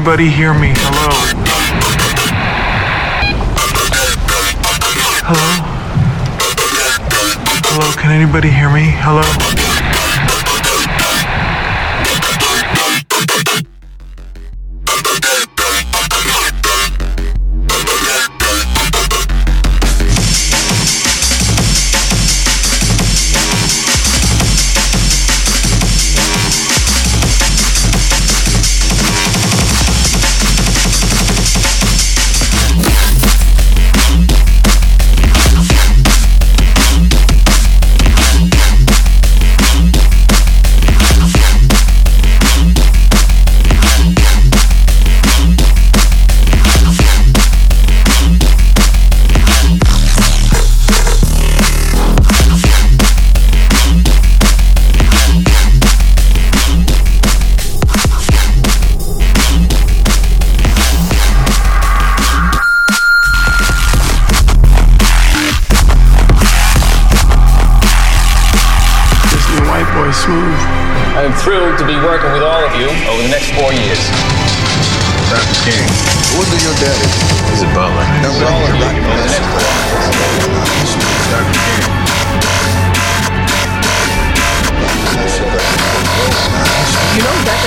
anybody hear me? Hello? Hello? Hello, can anybody hear me? Hello?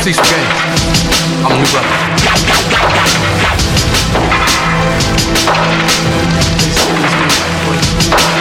Some game. I'm a new brother. They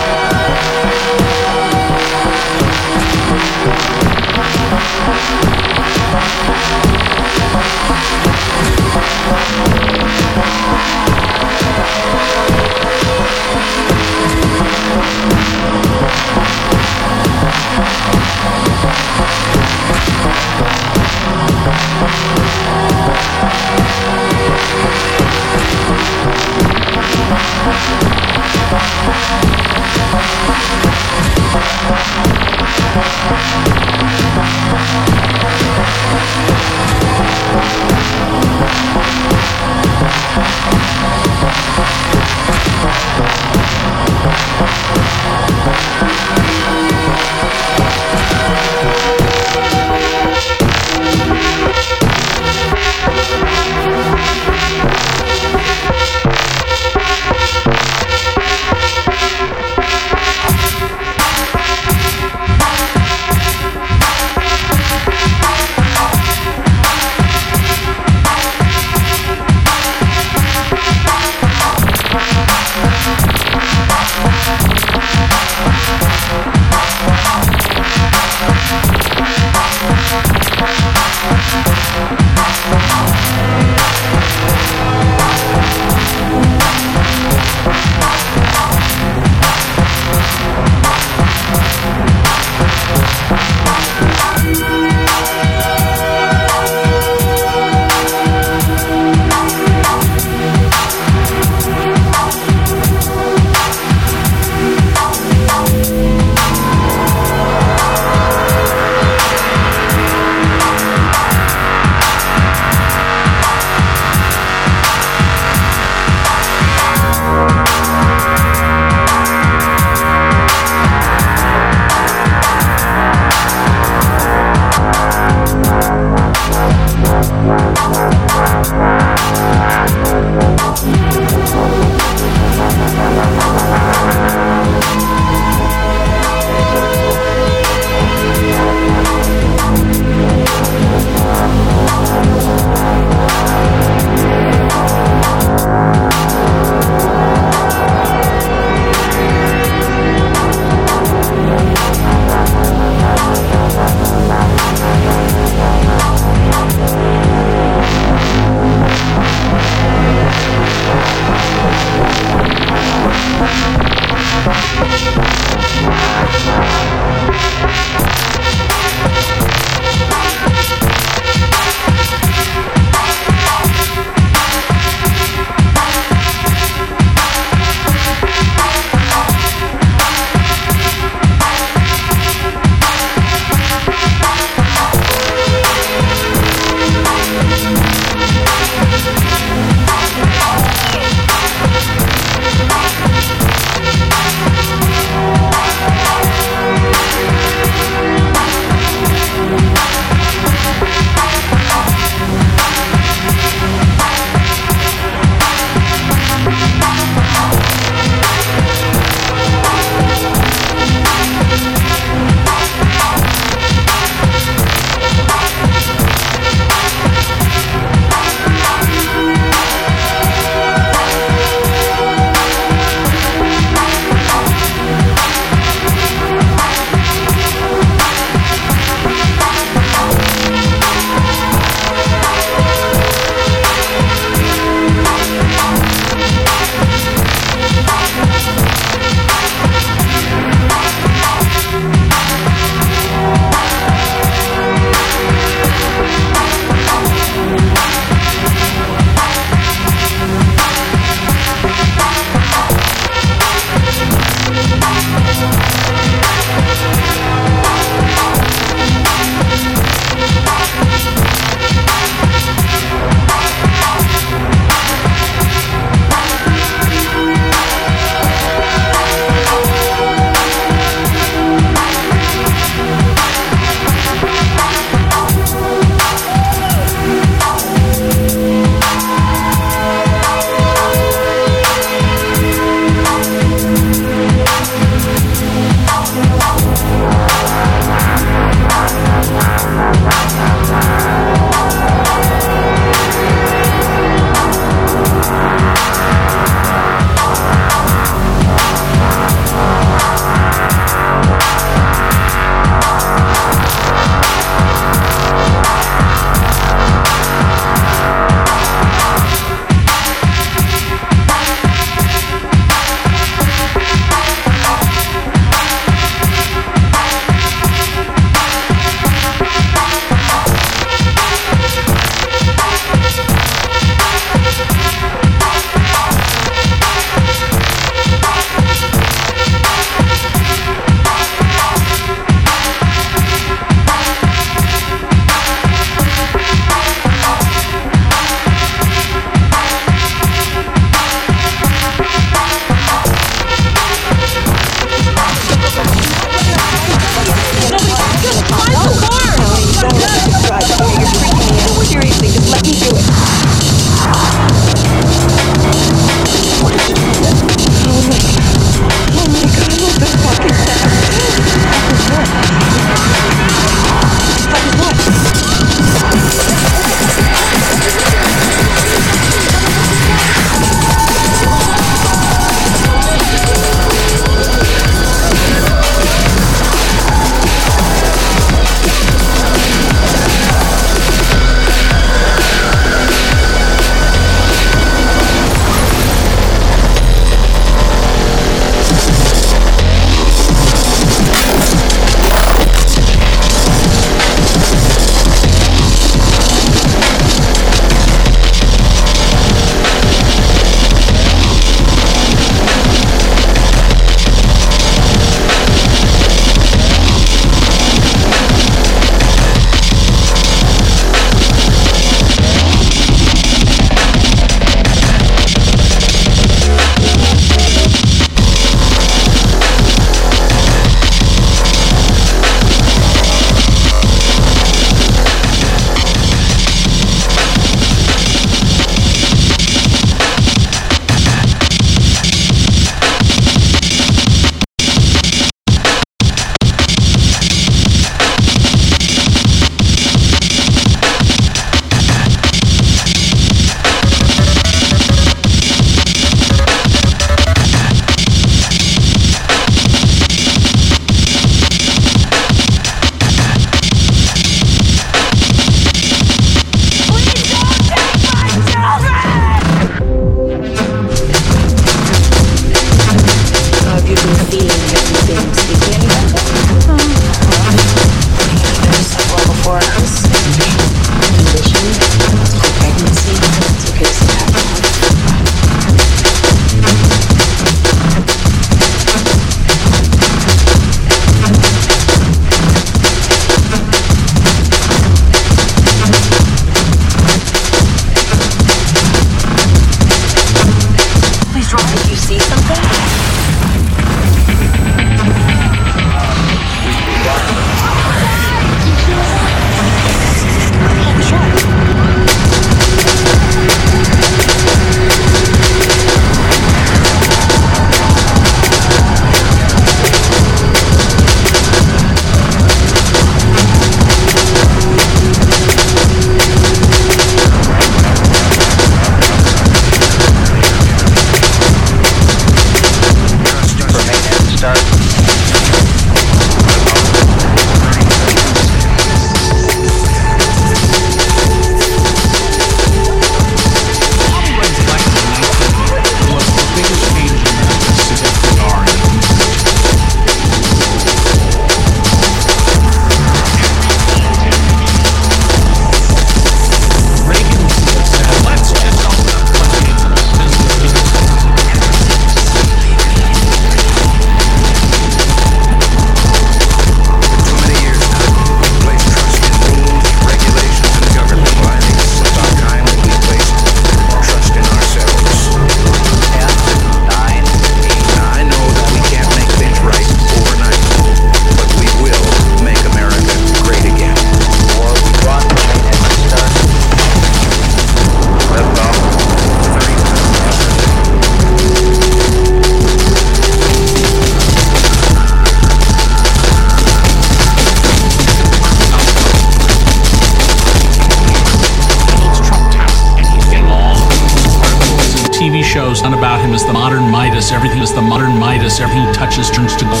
He touches turns to gold.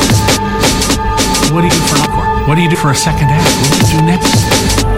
What do you do for an encore? What do you do for a second act? What do you do next?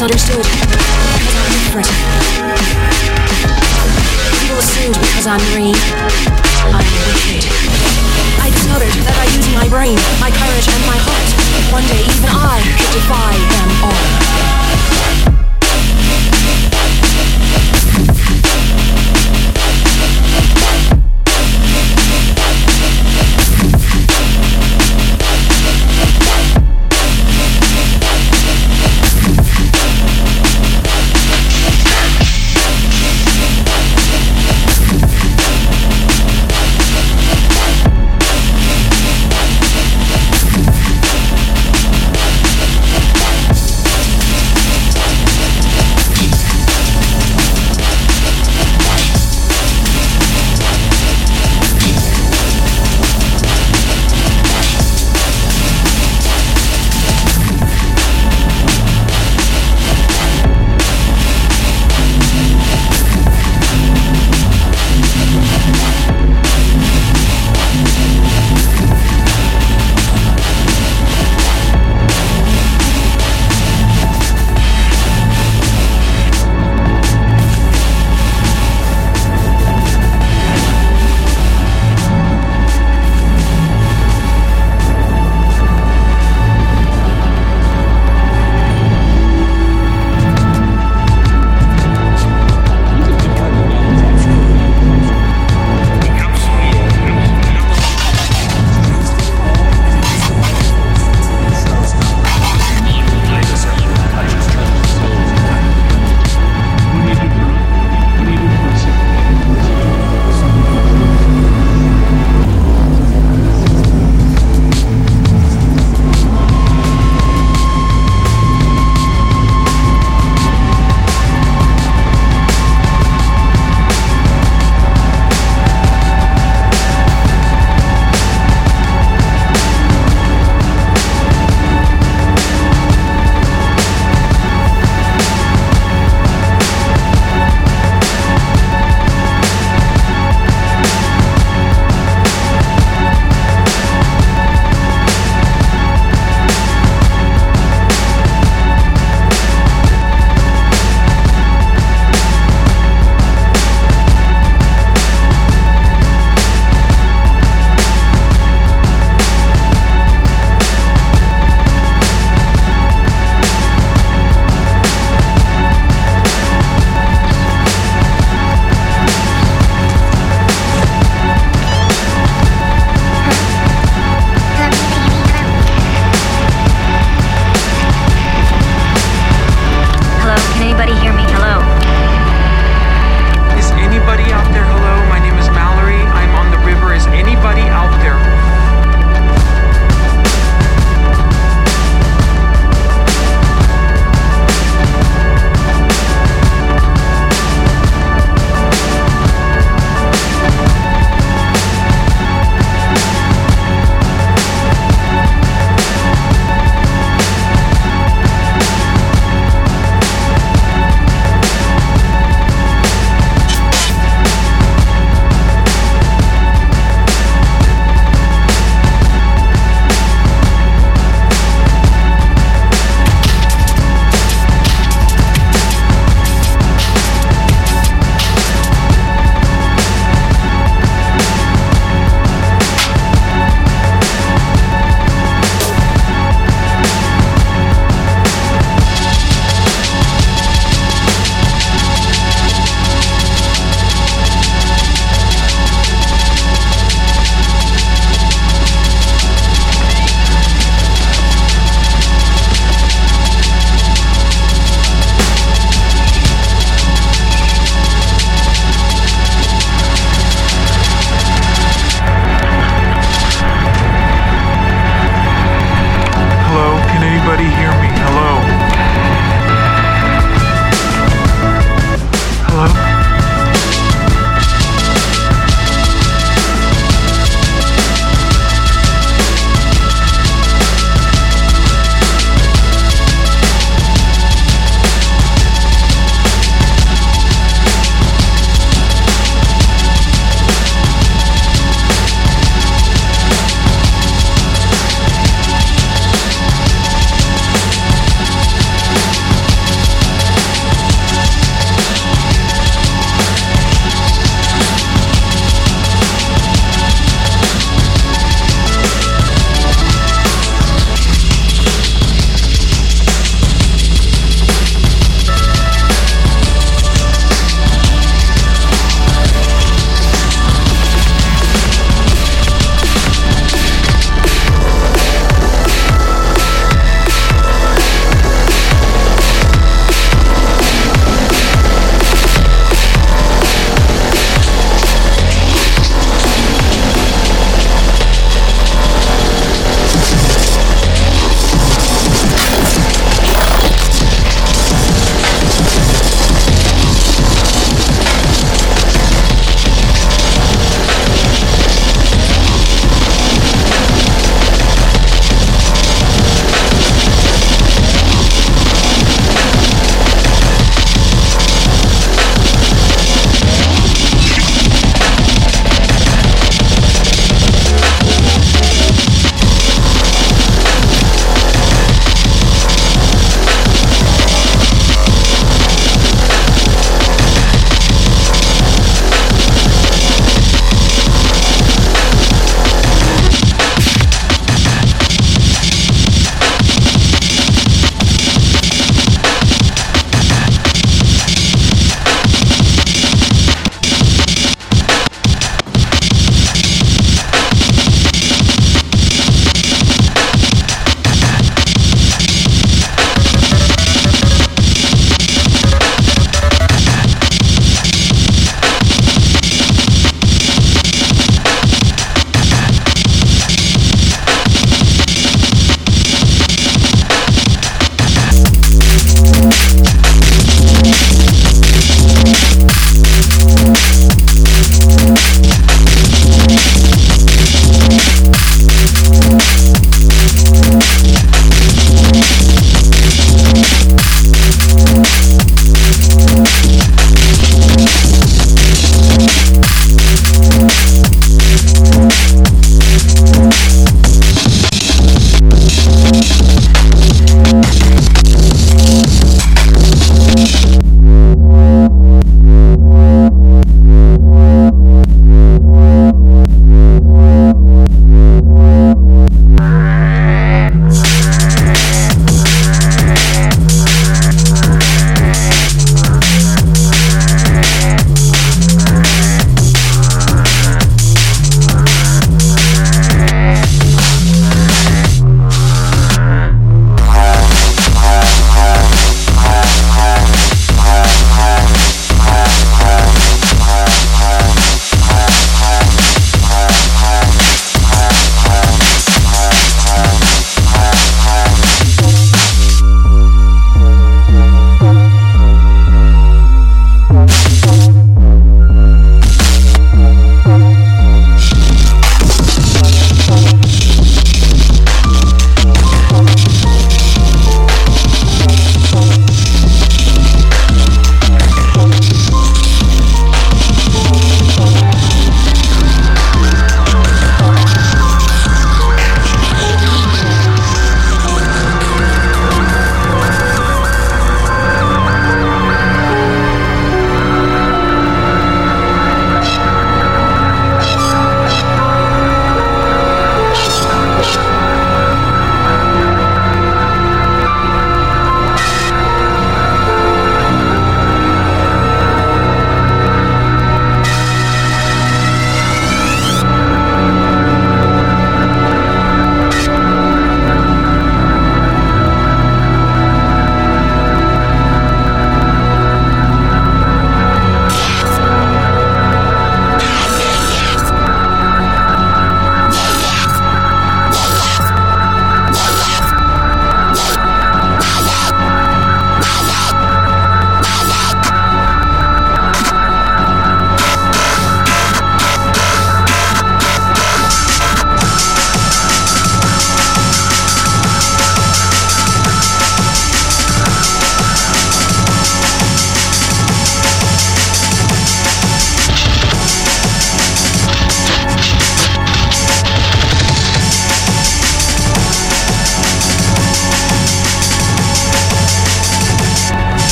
Misunderstood because I'm different. People assumed because I'm green,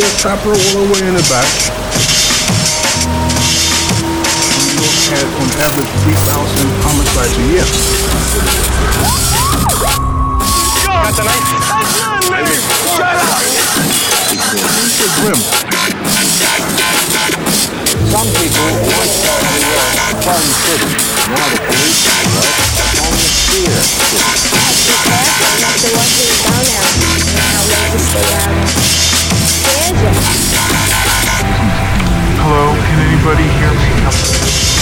a chopper all the way in the back. We look at on average 3,000 homicides a year. Got the knife? That's not me! Shut up! These are grim. Some people New York a fun city. Now the police in New York are calling it fear city. Hello, can anybody hear me?